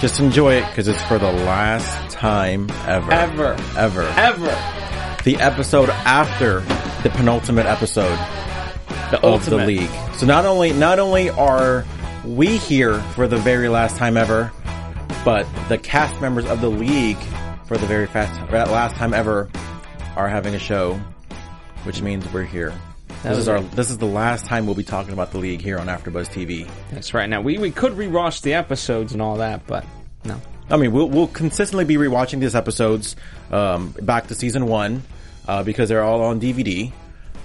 Just enjoy it because it's for the last time ever. Ever. Ever. Ever. The episode after the penultimate episode The of ultimate. the league. So not only not only are we here for the very last time ever, but the cast members of the league for the very fast last time ever are having a show, which means we're here. This is our this is the last time we'll be talking about the league here on AfterBuzz TV. That's right. Now we, we could rewatch the episodes and all that, but no. I mean, we'll we'll consistently be rewatching these episodes um, back to season one uh, because they're all on DVD.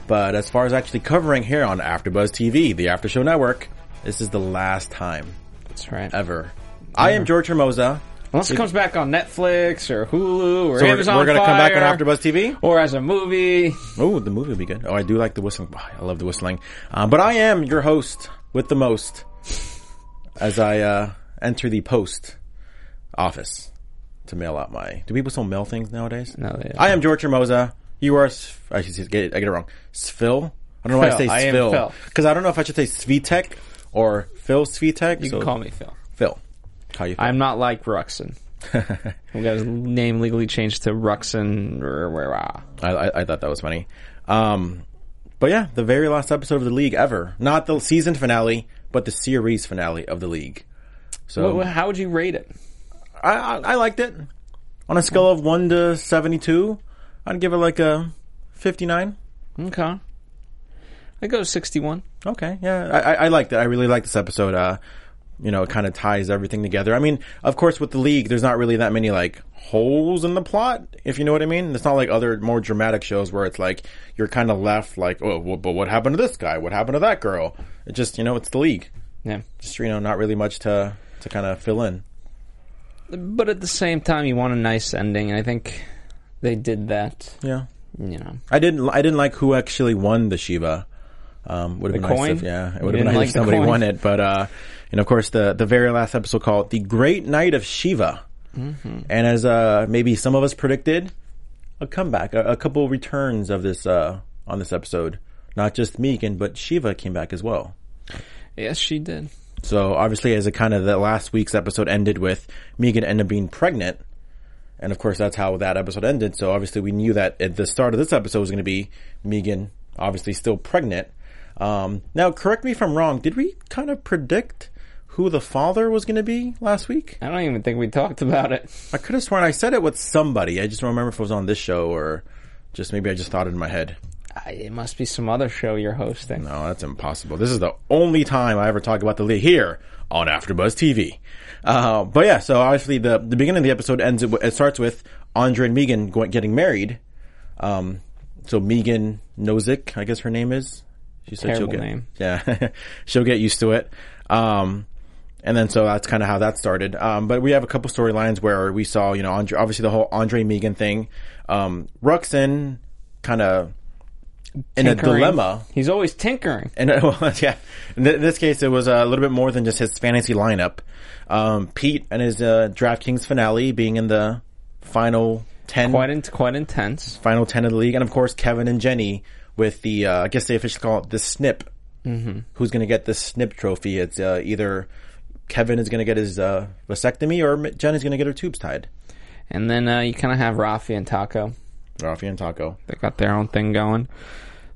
But as far as actually covering here on AfterBuzz TV, the After Show Network, this is the last time That's right. ever. I am George Hermoza. Unless it comes back on Netflix or Hulu or So we're, Amazon we're gonna come back on AfterBuzz TV. or as a movie. Oh, the movie will be good. Oh, I do like the whistling. I love the whistling. Um, but I am your host with the most as I uh, enter the post office to mail out my. Do people still mail things nowadays? No, they I am George Hermoza. You are. I should get it, I get it wrong. Svil. I don't know why I Phil. say I am Phil. Svil because I don't know if I should say Svitek or Phil Svitek. You so can call me Phil. How you? Feel? I'm not like Ruxin. we got his name legally changed to Ruxin. I, I, I thought that was funny. Um, but yeah, the very last episode of the league ever. Not the season finale, but the series finale of the league. So What- How would you rate it? I, I, I liked it. On a scale of 1 to 72, I'd give it like a 59. Okay. I go 61. Okay, yeah, I, I, I liked it. I really liked this episode. Uh, you know, it kind of ties everything together. I mean, of course, with the league, there's not really that many like holes in the plot, if you know what I mean. It's not like other more dramatic shows where it's like you're kind of left like, oh, well, but what happened to this guy? What happened to that girl? It just, you know, it's the league. Yeah. Just you know, not really much to to kind of fill in. But at the same time, you want a nice ending, and I think they did that. Yeah, You know, I didn't. I didn't like who actually won the Shiva. Um, would have been nice coin? if yeah, it would have been nice like if somebody won it. But uh, and of course the the very last episode called "The Great Night of Shiva," Mm-hmm. and as uh maybe some of us predicted, a comeback, a, a couple returns of this uh on this episode. Not just Megan, but Shiva came back as well. yes, she did. So obviously, as a kind of the last week's episode ended with Megan ended up being pregnant, and of course that's how that episode ended. So obviously, we knew that at the start of this episode was going to be Megan, obviously still pregnant. Um, now, correct me if I'm wrong. Did we kind of predict who the father was going to be last week? I don't even think we talked about it. I could have sworn I said it with somebody. I just don't remember if it was on this show or just maybe I just thought it in my head. I- It must be some other show you're hosting. No, that's impossible. This is the only time I ever talk about the league here on AfterBuzz TV. Uh, but yeah, so obviously the the beginning of the episode ends. It starts with Andre and Megan going, getting married. Um, so Megan Nowzick, I guess her name is. She said she'll get name. yeah, she'll get used to it. Um, and then so that's kind of how that started. Um, but we have a couple storylines where we saw, you know, Andre, obviously the whole Andre Megan thing. Um, Ruxin kind of in a Tinkering. dilemma. He's always tinkering. And uh, well, yeah, in th- this case, it was a little bit more than just his fantasy lineup. Um, Pete and his uh, DraftKings finale being in the final ten, Quite in, quite intense. final ten of the league, and of course Kevin and Jenny with the uh, I guess they officially call it the Snip. Mm-hmm. Who's going to get the Snip trophy? It's uh, either Kevin is going to get his uh, vasectomy, or M- Jenny's going to get her tubes tied. And then uh, you kind of have Rafi and Taco. Rafi and Taco. They got their own thing going.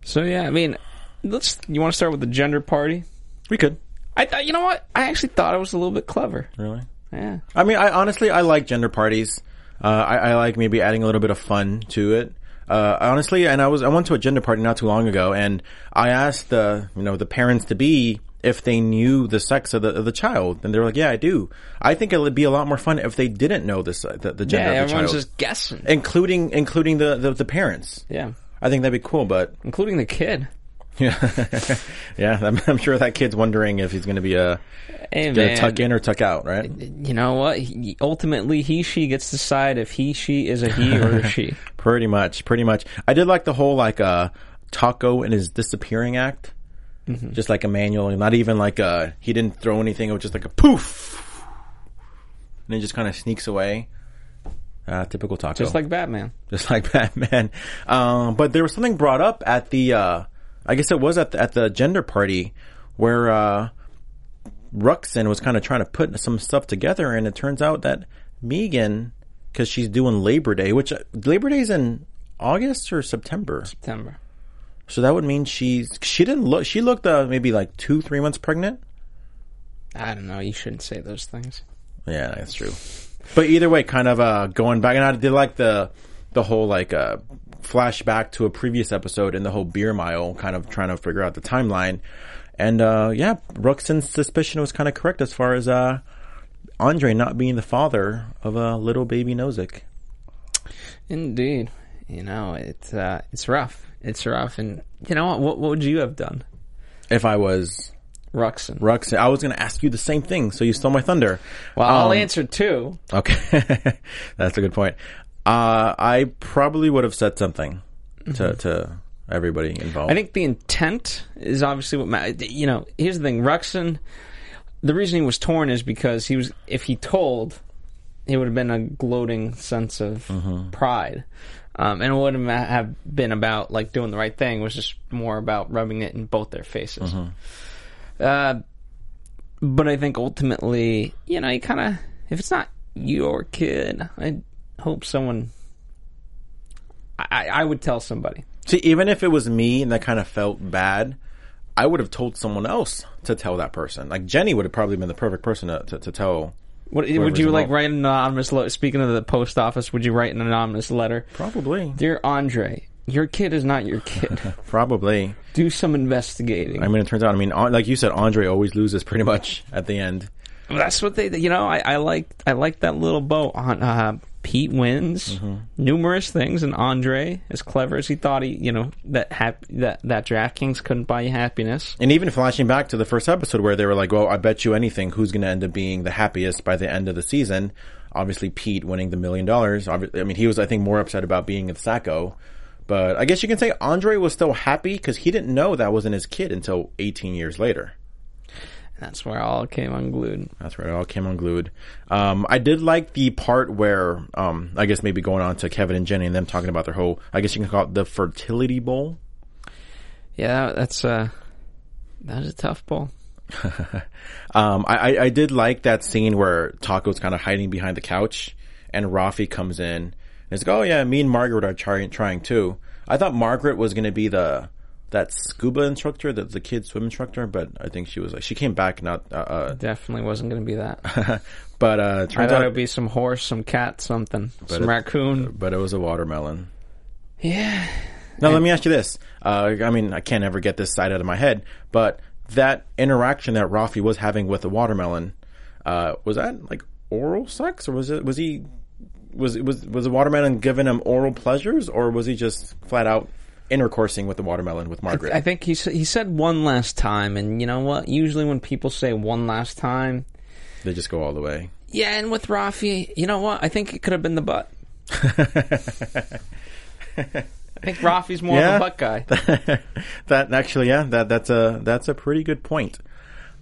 So yeah, I mean, let's. You want to start with the gender party? We could I thought. You know what? I actually thought it was a little bit clever. really. Yeah. I mean, I honestly I like gender parties. Uh, I, I like maybe adding a little bit of fun to it. Uh, honestly, and I was I went to a gender party not too long ago, and I asked the you know the parents to be if they knew the sex of the, of the child. And they were like, yeah, I do. I think it would be a lot more fun if they didn't know this, the, the gender Yeah, of the child. everyone's just guessing. including, including the, the, the parents. Yeah, I think that'd be cool, but including the kid. yeah, yeah, I'm, I'm sure that kid's wondering if he's going to be a Hey man, tuck in or tuck out, right? you know what? He, ultimately, he she gets to decide if he she is a he or a she. Pretty much, pretty much. I did like the whole like uh Taco and his disappearing act, just like a manual, not even like uh he didn't throw anything. It was just like a poof, and it just kind of sneaks away. Uh, typical Taco, Just like Batman. just like Batman. Um, but there was something brought up at the, uh, I guess it was at the, at the gender party where, uh, Ruxin was kind of trying to put some stuff together and it turns out that Megan, cause she's doing Labor Day, which uh, Labor Day's in August or September. September. So that would mean she's, she didn't look, she looked, uh, maybe like two, three months pregnant. I don't know. You shouldn't say those things. Yeah, that's true. But either way, kind of uh, going back, and I did like the the whole like uh, flashback to a previous episode and the whole beer mile, kind of trying to figure out the timeline. And uh, yeah, Ruxin's suspicion was kind of correct as far as uh, Andre not being the father of a little baby Nowzick. Indeed. You know, it's uh, it's rough. It's rough. And you know what? What, what would you have done, If I was Ruxin? Ruxin, I was going to ask you the same thing, so you stole my thunder. Well, I'll Um, answer too. Okay, that's a good point. Uh, I probably would have said something to to everybody involved. I think the intent is obviously what ma- you know. Here's the thing, Ruxin. The reason he was torn is because he was. If he told, it would have been a gloating sense of pride, um, and it wouldn't have been about like doing the right thing. It was just more about rubbing it in both their faces. Uh, but I think ultimately, you know, you kind of if it's not your kid, I hope someone. I, I would tell somebody. See, even if it was me and that kind of felt bad, I would have told someone else to tell that person. Like Jenny would have probably been the perfect person to, to, to tell. What, would you like involved. write an anonymous? Le- Speaking of the post office, would you write an anonymous letter? Probably. Dear Andre, your kid is not your kid. Probably. Do some investigating. I mean, it turns out, I mean, like you said, Andre always loses pretty much at the end. That's what they. You know, I, I like I like that little bow on. Uh, Pete wins Mm-hmm. numerous things, and Andre, as clever as he thought he, you know, that hap- that that DraftKings couldn't buy you happiness. And even flashing back to the first episode where they were like, well, I bet you anything who's going to end up being the happiest by the end of the season. Obviously, Pete winning the million dollars. I mean, he was, I think, more upset about being with Sacko. But I guess you can say Andre was still happy because he didn't know that wasn't his kid until 18 years later. That's where it all came unglued. That's right. It all came unglued. Um, I did like the part where, um, I guess maybe going on to Kevin and Jenny and them talking about their whole, I guess you can call it the fertility bowl. Yeah, that's uh, that is a tough bowl. Um, I, I, I did like that scene where Taco's kind of hiding behind the couch and Rafi comes in and it's like, oh yeah, me and Margaret are trying, trying too. I thought Margaret was going to be the, that scuba instructor, the, the kid swim instructor, but I think she was like, she came back not, uh, uh Definitely wasn't going to be that. but, uh, I turns thought out, it would be some horse, some cat, something, some raccoon. but it was a watermelon. Yeah, Now let me ask you this. Uh, I mean, I can't ever get this side out of my head, but that interaction that Rafi was having with the watermelon, uh, was that like oral sex or was it, was he, was, was, was the watermelon giving him oral pleasures or was he just flat out intercoursing with the watermelon with Margaret? I think he s- he said one last time, and you know what? Usually when people say one last time, they just go all the way. yeah. And with Rafi, you know what? I think it could have been the butt. I think Rafi's more Yeah. of a butt guy. that actually, yeah, that that's a that's a pretty good point.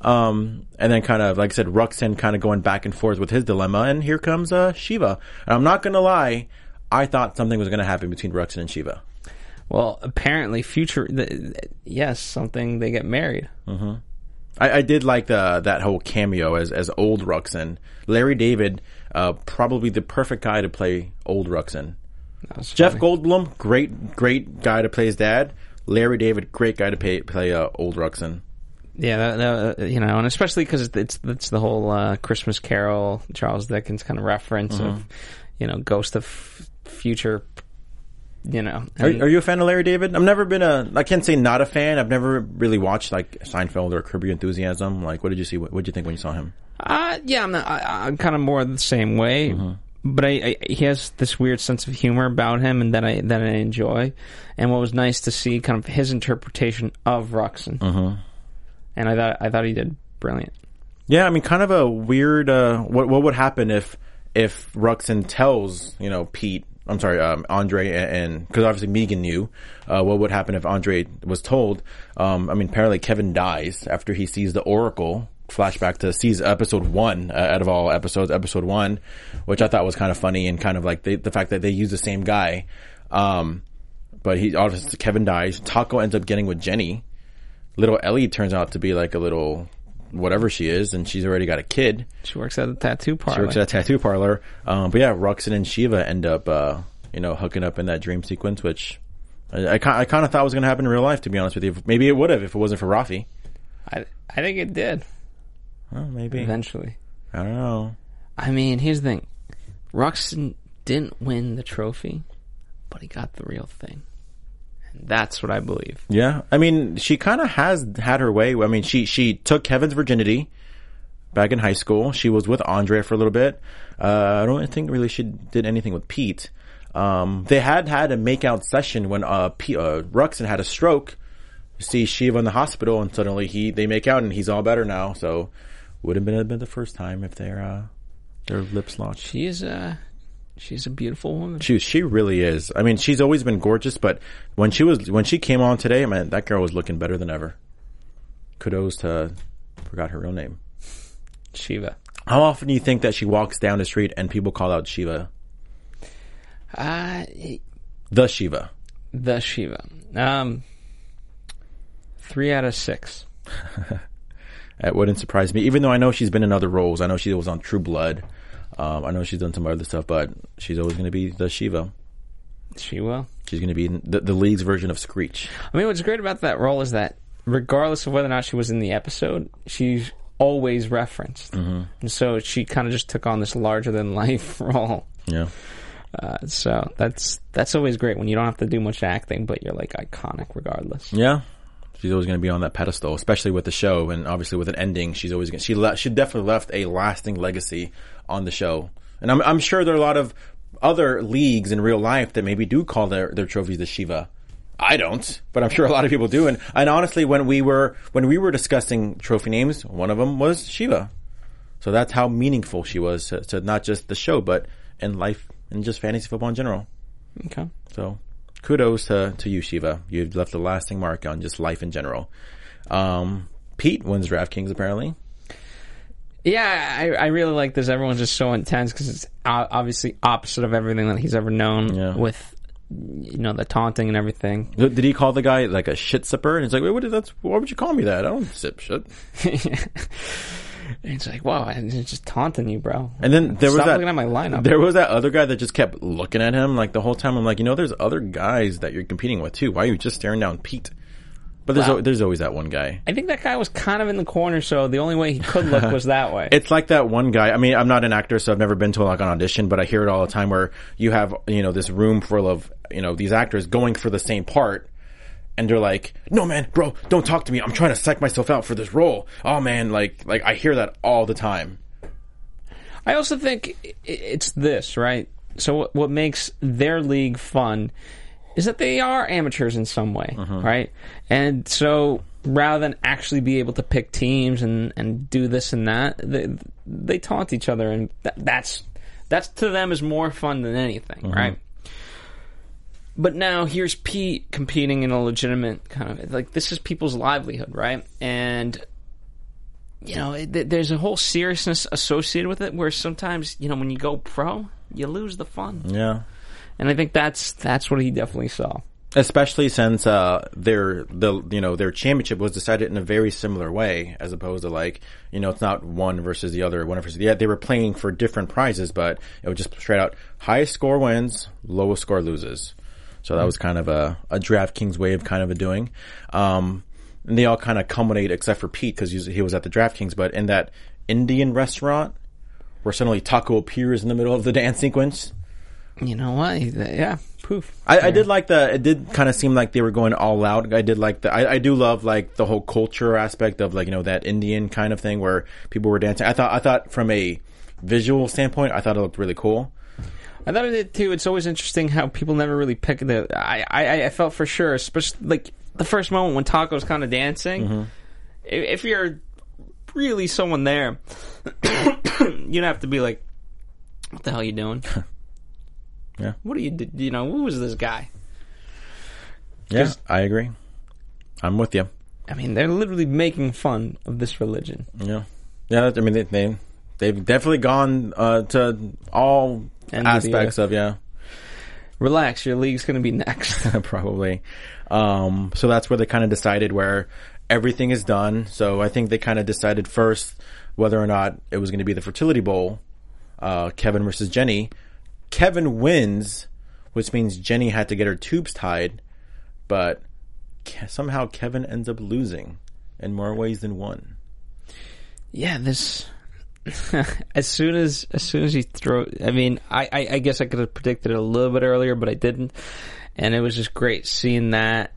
Um, and then kind of like I said, Ruxin kind of going back and forth with his dilemma, and here comes uh, Shiva. And I'm not gonna lie, I thought something was gonna happen between Ruxin and Shiva. Well, apparently, future. The, yes, something they get married. I, I did like the that whole cameo as as old Ruxin. Larry David, uh, probably the perfect guy to play old Ruxin. Jeff funny. Goldblum, great great guy to play his dad. Larry David, great guy to play play uh, old Ruxin. Yeah, that, that, uh, you know, and especially because it's, it's the whole uh, Christmas Carol, Charles Dickens kind of reference of, you know, ghost of f- future you know. Are, are you a fan of Larry David? I've never been a. I can't say not a fan. I've never really watched like Seinfeld or Curb Your Enthusiasm. Like, what did you see? What did you think when you saw him? Uh, yeah, I'm, not, I, I'm kind of more the same way. But I, I, he has this weird sense of humor about him, and that I that I enjoy. And what was nice to see, kind of his interpretation of Ruxin, and I thought I thought he did brilliant. Yeah, I mean, kind of a weird. Uh, what what would happen if if Ruxin tells you know Pete? I'm sorry, um, Andre, and because obviously Megan knew. Uh, what would happen if Andre was told? Um, I mean, apparently Kevin dies after he sees the Oracle. Flashback to sees episode one uh, out of all episodes, episode one, which I thought was kind of funny and kind of like the, the fact that they use the same guy. Um, but he obviously Kevin dies. Taco ends up getting with Jenny. Little Ellie turns out to be like a little whatever she is, and she's already got a kid. She works at a tattoo parlor. She works at a tattoo parlor. Um, but yeah, Ruxin and Shiva end up, uh, you know, hooking up in that dream sequence, which I, I, I kind of thought was going to happen in real life, to be honest with you. Maybe it would have if it wasn't for Rafi. I, I think it did Oh, maybe. eventually. I don't know. I mean, here's the thing: Ruxin didn't win the trophy, but he got the real thing, and that's what I believe. Yeah, I mean, she kind of has had her way. I mean, she she took Kevin's virginity back in high school. She was with Andre for a little bit. Uh, I don't think really she did anything with Pete. Um, they had had a makeout session when uh, P- uh, Ruxin had a stroke. You see Shiva in the hospital, and suddenly he they make out, and he's all better now. So would have been been the first time if their uh, their lips launched. She is a she's a beautiful woman. She she really is. I mean, she's always been gorgeous, but when she was when she came on today, man, that girl was looking better than ever. Kudos to forgot her real name. Shiva. How often do you think that she walks down the street and people call out Shiva, Uh, the Shiva? the Shiva. Um, three out of six. It wouldn't surprise me, even though I know she's been in other roles. I know she was on True Blood. Um, I know she's done some other stuff, but she's always going to be the Shiva. She will. She's going to be the, the league's version of Screech. I mean, what's great about that role is that regardless of whether or not she was in the episode, she's always referenced, mm-hmm. and so she kind of just took on this larger than life role. Yeah. Uh, so that's that's always great when you don't have to do much acting, but you're like iconic regardless. Yeah, she's always going to be on that pedestal, especially with the show, and obviously with an ending, she's always going. She le- she definitely left a lasting legacy on the show, and I'm I'm sure there are a lot of other leagues in real life that maybe do call their their trophies the Shiva. I don't, but I'm sure a lot of people do. And and honestly, when we were when we were discussing trophy names, one of them was Shiva. So that's how meaningful she was to, to not just the show, but in life and just fantasy football in general. Okay. So kudos to, to you, Shiva. You've left a lasting mark on just life in general. Um, Pete wins DraftKings apparently. Yeah, I, I really like this. Everyone's just so intense because it's obviously opposite of everything that he's ever known Yeah. with, you know, the taunting and everything. Did did he call the guy like a shit sipper? And he's like, wait, what is that? Why would you call me that? I don't sip shit. And it's like, wow, I'm just taunting you, bro. And then there was Stop that. looking at my lineup. There was that other guy that just kept looking at him like the whole time. I'm like, you know, there's other guys that you're competing with too. Why are you just staring down Pete? But there's Wow. al- there's always that one guy. I think that guy was kind of in the corner, so the only way he could look was that way. It's like that one guy. I mean, I'm not an actor, so I've never been to like an audition, but I hear it all the time where you have, you know, this room full of, you know, these actors going for the same part. And they're like, no man, bro, don't talk to me. I'm trying to psych myself out for this role. Oh man, like, like I hear that all the time. I also think it's this, right? So what, what makes their league fun is that they are amateurs in some way, uh-huh. right? And so rather than actually be able to pick teams and, and do this and that, they, they taunt each other, and that, that's that's to them is more fun than anything, uh-huh. right? But now here's Pete competing in a legitimate kind of like this is people's livelihood, right? And you know, it, th- there's a whole seriousness associated with it where sometimes, you know, when you go pro, you lose the fun. Yeah. And I think that's that's what he definitely saw. especially since uh their the you know their championship was decided in a very similar way as opposed to like you know it's not one versus the other one versus the other. They were playing for different prizes, but it was just straight out highest score wins, lowest score loses. So that was kind of a a DraftKings way of kind of a doing. Um, and they all kind of culminate except for Pete because he was at the DraftKings, but in that Indian restaurant where suddenly Taco appears in the middle of the dance sequence. You know what? Yeah, poof. I, I did like the. It did kind of seem like they were going all out. I did like the. I, I do love like the whole culture aspect of like you know that Indian kind of thing where people were dancing. I thought. I thought from a visual standpoint, I thought it looked really cool. I thought it did too. It's always interesting how people never really pick the. I I, I felt for sure, especially like the first moment when Taco's kind of dancing. Mm-hmm. If, if you're really someone there, you'd have to be like, "What the hell are you doing? Yeah. What are you? You know, who was this guy?" Yeah, I agree. I'm with you. I mean, they're literally making fun of this religion. Yeah, yeah. I mean, they, they they've definitely gone uh, to all aspects of yeah. Relax, your league's going to be next. probably. Um, so that's where they kind of decided where everything is done. So I think they kind of decided first whether or not it was going to be the fertility bowl, uh, Kevin versus Jenny. Kevin wins, which means Jenny had to get her tubes tied, but somehow Kevin ends up losing in more ways than one. yeah, this. as soon as as soon as he throw, I mean, I, I I guess I could have predicted it a little bit earlier, but I didn't, and it was just great seeing that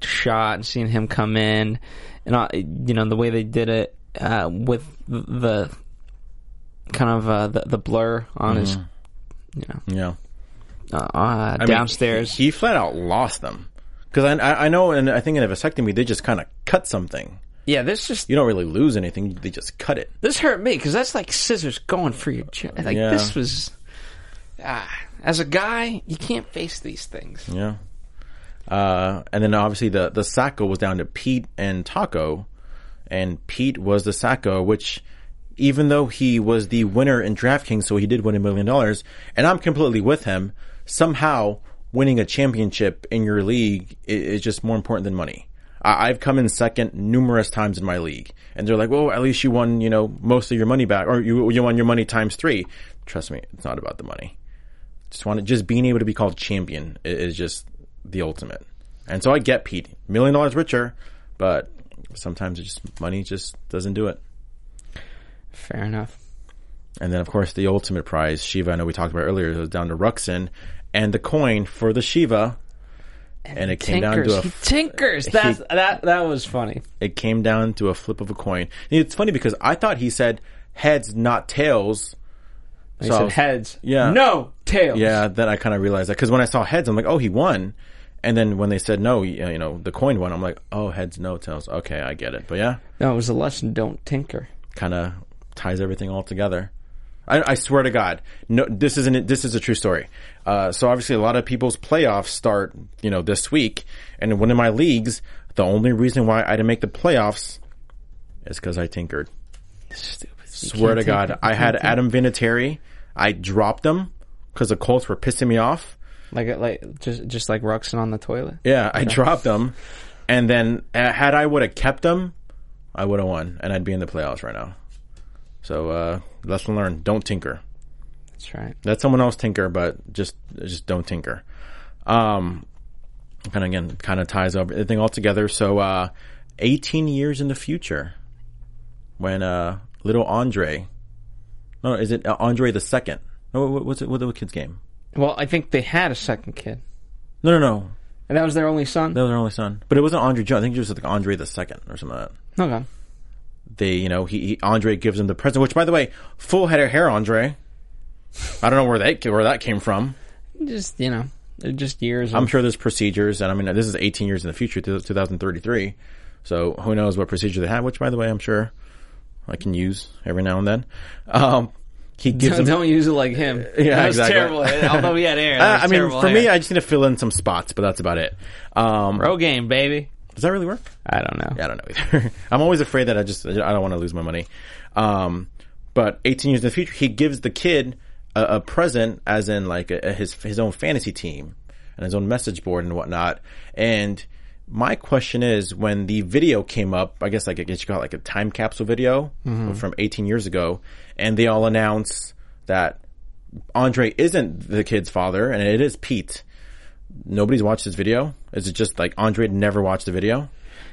shot and seeing him come in, and uh, you know the way they did it uh, with the kind of uh, the the blur on his, you know, Yeah. uh, uh, I mean, downstairs. he, he flat out lost them. Because I, I I know, and I think in a vasectomy, they just kind of cut something. yeah, this just You don't really lose anything; they just cut it. This hurt me because that's like scissors going for your chin. Like Yeah. this was. Ah, as a guy, you can't face these things. Yeah. Uh, and then obviously the the Sacko was down to Pete and Taco, and Pete was the Sacko, which even though he was the winner in DraftKings, so he did win a million dollars, and I'm completely with him. Somehow, winning a championship in your league is just more important than money. I've come in second numerous times in my league, and they're like, "Well, at least you won, you know, most of your money back, or you you won your money times three. Trust me, it's not about the money. Just want to, just being able to be called champion is just the ultimate. And so I get Pete, million dollars richer, but sometimes it just money just doesn't do it. Fair enough. And then of course the ultimate prize, Shiva. I know we talked about earlier. It was down to Ruxin, and the coin for the Shiva, and it came down to a he tinkers. That's, that that was funny. it came down to a flip of a coin. And it's funny because I thought he said heads, not tails. He So said was- heads. Yeah. No tails. Yeah, then I kind of realized that because when I saw heads, I'm like, oh, he won. And then when they said no, you uh, you know, the coin won, I'm like, oh, heads, no tails. Okay, I get it. But yeah, No, it was a lesson. Don't tinker. kind of ties everything all together. I, I swear to God, no, this isn't. This is a true story. Uh, so obviously, a lot of people's playoffs start, you know, this week, and in one of my leagues, the only reason why I didn't make the playoffs is because I tinkered. Stupid. You Swear to God, tinker. I had can't Adam Vinatieri. I dropped him because the Colts were pissing me off. like like just just like Ruxin on the toilet. Yeah, I dropped him, and then uh, had I would have kept him, I would have won, and I'd be in the playoffs right now. So uh, lesson learned: don't tinker. That's right. Let someone else tinker, but just just don't tinker. Um, kind of again, kind of ties everything all together. So, uh, 18 years in the future, when uh, little Andre, no, is it uh, Andre the second? No, what- what's it? What's the kid's game? Well, I think they had a second kid, No, no, no. and that was their only son. That was their only son, but it wasn't Andre. I think it was like Andre the second or something like that. Okay. They, you know, he, he Andre gives him the present. Which, by the way, full head of hair, Andre. I don't know where that where that came from. Just you know, just years. I'm of- sure there's procedures, and I mean, this is 18 years in the future, 2033. So who knows what procedure they have? Which, by the way, I'm sure I can use every now and then. Um, he gives Don't, him. don't use it like him. Yeah, that was exactly. terrible. Although he had hair. Uh, was I mean, for me. I just need to fill in some spots, but that's about it. Um, pro game, baby. Does that really work? I don't know. Yeah, I don't know either. I'm always afraid that I just I don't want to lose my money. Um, but 18 years in the future, he gives the kid a, a present, as in like a, a- his his own fantasy team and his own message board and whatnot. And my question is, when the video came up, I guess like I guess you call it like a time capsule video from 18 years ago, and they all announce that Andre isn't the kid's father and it is Pete. Nobody's watched this video. Is it just like Andre never watched the video?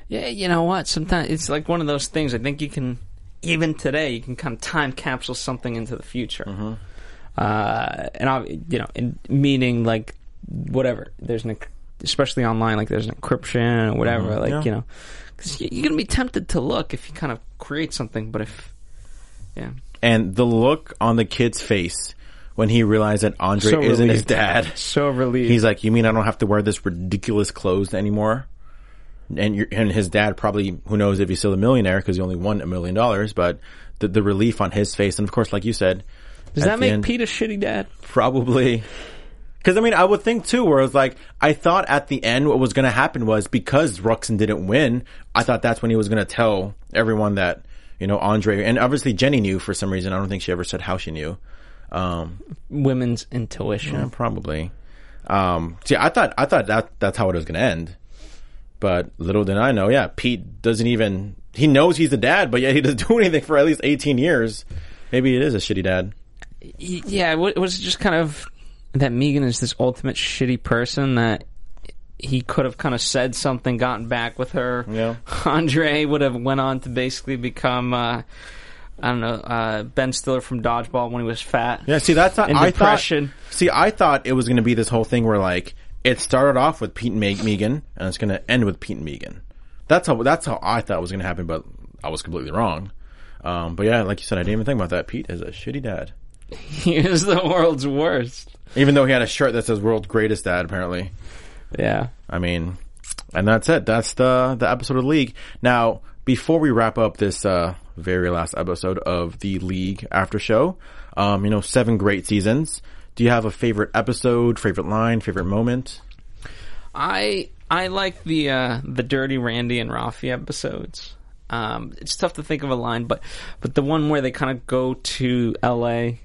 Yeah, you know what? Sometimes it's like one of those things. I think you can, even today, you can kind of time capsule something into the future. Mm-hmm. Uh, and I, you know, in, meaning like whatever. There's an, especially online, like there's an encryption or whatever. Mhm, Like yeah. you know, because you're gonna be tempted to look if you kind of create something. But if yeah, And the look on the kid's face when he realized that Andre So isn't his dad. so relieved. He's like, "You mean I don't have to wear this ridiculous clothes anymore?" And and his dad probably, who knows if he's still a millionaire because he only won a million dollars. But the the relief on his face, and of course, like you said, Does that make end- Pete a shitty dad? probably? Because I mean, I would think too. Where it's like, I thought at the end what was going to happen was because Ruxin didn't win. I thought that's when he was going to tell everyone that you know Andre and obviously Jenny knew for some reason. I don't think she ever said how she knew. Um, Women's intuition. yeah, probably. Um, see, I thought I thought that that's how it was going to end, but little did I know. Yeah, Pete doesn't even he knows he's the dad, but yet he doesn't do anything for at least eighteen years. Maybe it is a shitty dad. Yeah, it was just kind of that Megan is this ultimate shitty person that he could have kind of said something, gotten back with her. Yeah. Andre would have went on to basically become, uh, I don't know, uh, Ben Stiller from Dodgeball when he was fat. Yeah, see, that's not, And I depression. thought. See, I thought it was going to be this whole thing where like it started off with Pete and Megan, and it's going to end with Pete and Megan. That's how that's how I thought it was going to happen, but I was completely wrong. Um, but yeah, like you said, I didn't even think about that. Pete is a shitty dad, He is the world's worst. even though he had a shirt that says "World's Greatest Dad." Apparently, Yeah. I mean, and that's it. That's the the episode of the league. Now, before we wrap up this uh, very last episode of the league after show, um, you know, seven great seasons. Do you have a favorite episode, favorite line, favorite moment? I I like the uh, the Dirty Randy and Rafi episodes. Um, it's tough to think of a line, but but the one where they kind of go to L.A.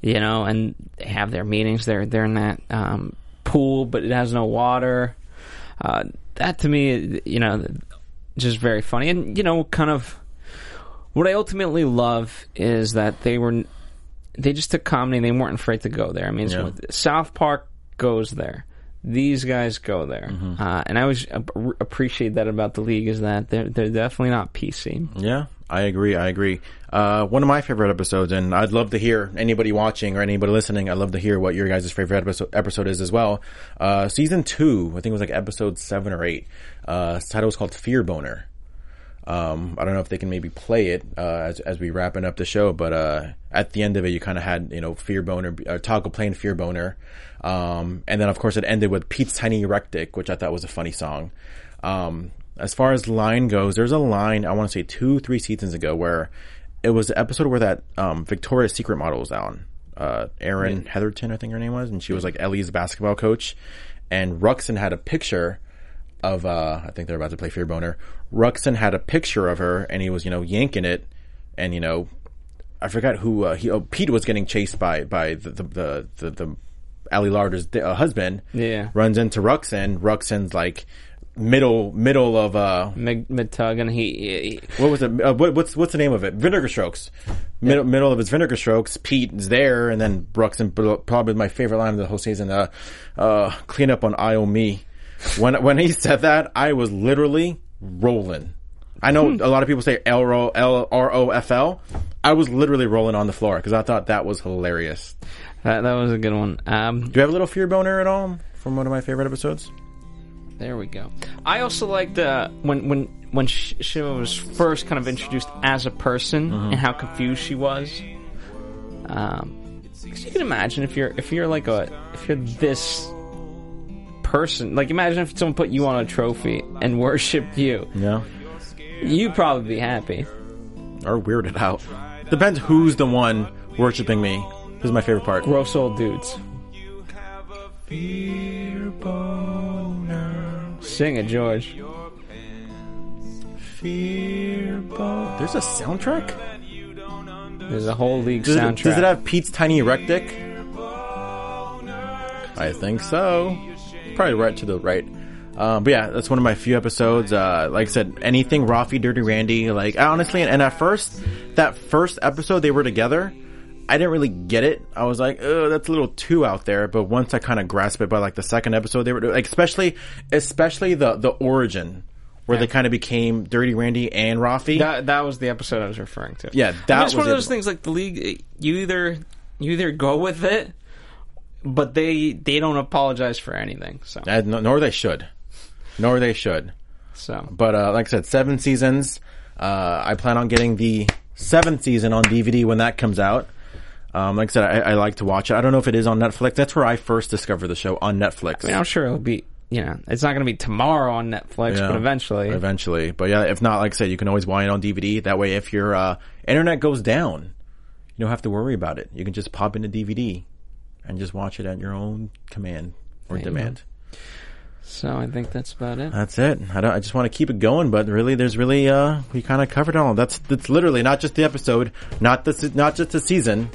You know, and they have their meetings. They're they're in that um, pool, but it has no water. Uh, that to me, you know, just very funny, and you know, kind of what I ultimately love is that they were they just took comedy and they weren't afraid to go there. I mean, Yeah. South Park goes there. These guys go there, Mm-hmm. uh, and I always appreciate that about the league is that they're they're definitely not PC. Yeah, I agree. I agree. Uh, one of my favorite episodes, and I'd love to hear anybody watching or anybody listening. I'd love to hear what your guys' favorite episode, episode is as well. Uh, season two, I think it was like episode seven or eight. Uh, title was called Fear Boner. Um, I don't know if they can maybe play it uh, as as we wrapping up the show, but uh, at the end of it, you kind of had you know Fear Boner, uh, Toggle playing Fear Boner, um, and then of course it ended with Pete's Tiny Erectic, which I thought was a funny song. Um, as far as line goes, there's a line I want to say two, three seasons ago where it was the episode where that um, Victoria's Secret model was on. Uh, Erin Heatherton, I think her name was, and she was like Ellie's basketball coach. And Ruxin had a picture of uh, I think they're about to play Fear Boner. Ruxin had a picture of her, and he was you know yanking it, and you know I forgot who uh, he. Oh, Pete was getting chased by by the the the, the, the Ali Larter's uh, husband. Yeah. runs into Ruxin. Ruxin's like middle middle of uh Mid, mid tug, and he, he what was it? Uh, what, what's what's the name of it? Vinegar Strokes. Middle middle of his vinegar strokes. Pete is there, and then Brooks and probably my favorite line of the whole season. Uh, uh, clean up on I O me. When when he said that, I was literally rolling. I know a lot of people say L R O F L. I was literally rolling on the floor because I thought that was hilarious. that, that was a good one. Um, Do you have a little fear boner at all from one of my favorite episodes? There we go. I also liked uh, when when when she, she was first kind of introduced as a person and how confused she was. Um, 'cause you can imagine if you're if you're like a if you're this person, like imagine if someone put you on a trophy and worshipped you, Yeah. you'd probably be happy. Or weirded out. Depends who's the one worshiping me. This is my favorite part. Gross old dudes. Sing it, George. There's a soundtrack? There's a whole league Does it, soundtrack. does it have Pete's Tiny Erectic? I think so. Probably right to the right. Um, but yeah, that's one of my few episodes. Uh, like I said, anything Rafi, Dirty Randy. Like honestly, and, and at first, that first episode they were together, I didn't really get it. I was like, oh, that's a little too out there. But once I kind of grasped it by like the second episode, they were like, especially, especially the the origin where they kind of became Dirty Randy and Rafi. That that was the episode I was referring to. Yeah, I mean, that was one of those things like the league. You either you either go with it but they they don't apologize for anything. So Uh, nor they should. Nor they should. so But uh, like I said, seven seasons. Uh, I plan on getting the seventh season on DVD when that comes out. Um, like I said, I, I like to watch it. I don't know if it is on Netflix. That's where I first discovered the show on Netflix. I mean, I'm sure it'll be. You know, it's not going to be tomorrow on Netflix, Yeah. but eventually. Eventually, but yeah, if not, like I said, you can always buy it on DVD. That way, if your uh, internet goes down, you don't have to worry about it. You can just pop in a DVD and just watch it at your own command or There demand. So I think that's about it. That's it. I don't. I just want to keep it going, but really, there's really uh, we kind of covered all. That's that's literally not just the episode, not the not just the season,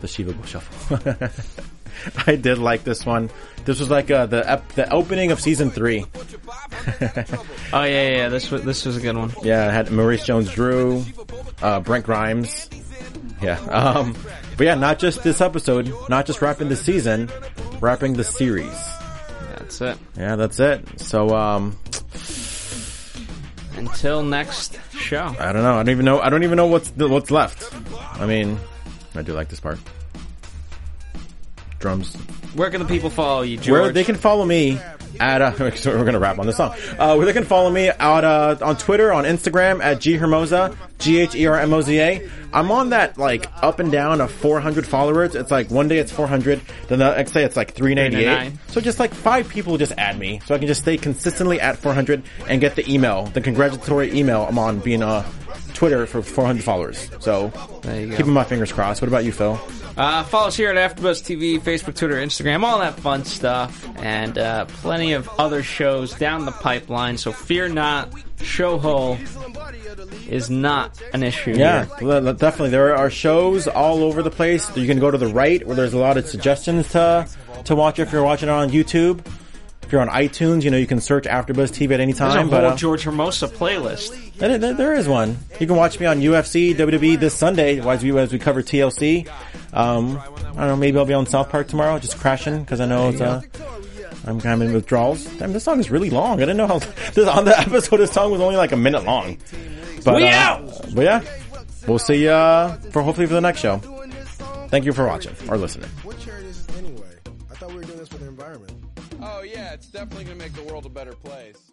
the Shiva Bowl Shuffle. I did like this one. This was like uh, the ep- the opening of season three. Oh yeah, yeah, yeah. This was this was a good one. Yeah, it had Maurice Jones-Drew, uh, Brent Grimes. Yeah. Um, but yeah, not just this episode, not just wrapping the season, wrapping the series. That's it. Yeah, that's it. So, um, Until next show. I don't know. I don't even know. I don't even know what's what's left. I mean, I do like this part. Drums. Where can the people follow you, George? Where they can follow me at uh, we're gonna wrap on this song. Uh, where they can follow me out uh, on Twitter, on Instagram at G Hermoza, G H E R M O Z A. I'm on that like up and down of 400 followers. It's like one day it's 400, then the next day it's like 398. So just like five people just add me, so I can just stay consistently at 400 and get the email, the congratulatory email. I'm on being uh Twitter for 400 followers. So There you go. keeping my fingers crossed. What about you, Phil? Uh, follow us here at AfterBuzz TV, Facebook, Twitter, Instagram, all that fun stuff, and uh, plenty of other shows down the pipeline. So fear not, show hole is not an issue. Yeah, here. definitely. There are shows all over the place. You can go to the right where there's a lot of suggestions to to watch if you're watching it on YouTube. If you're on iTunes, you know you can search AfterBuzz TV at any time. There's a time. whole But uh, George Hermoza playlist. there, there- there is one. You can watch me on UFC, WWE this Sunday as we as we cover TLC. Um, I don't know. Maybe I'll be on South Park tomorrow, just crashing because I know it's uh, I'm kind of in withdrawals. Damn, this song is really long. I didn't know how this on the episode. This song was only like a minute long. But, We uh, out! But yeah, we'll see you uh, for hopefully for the next show. Thank you for watching or listening. Oh yeah, it's definitely gonna make the world a better place.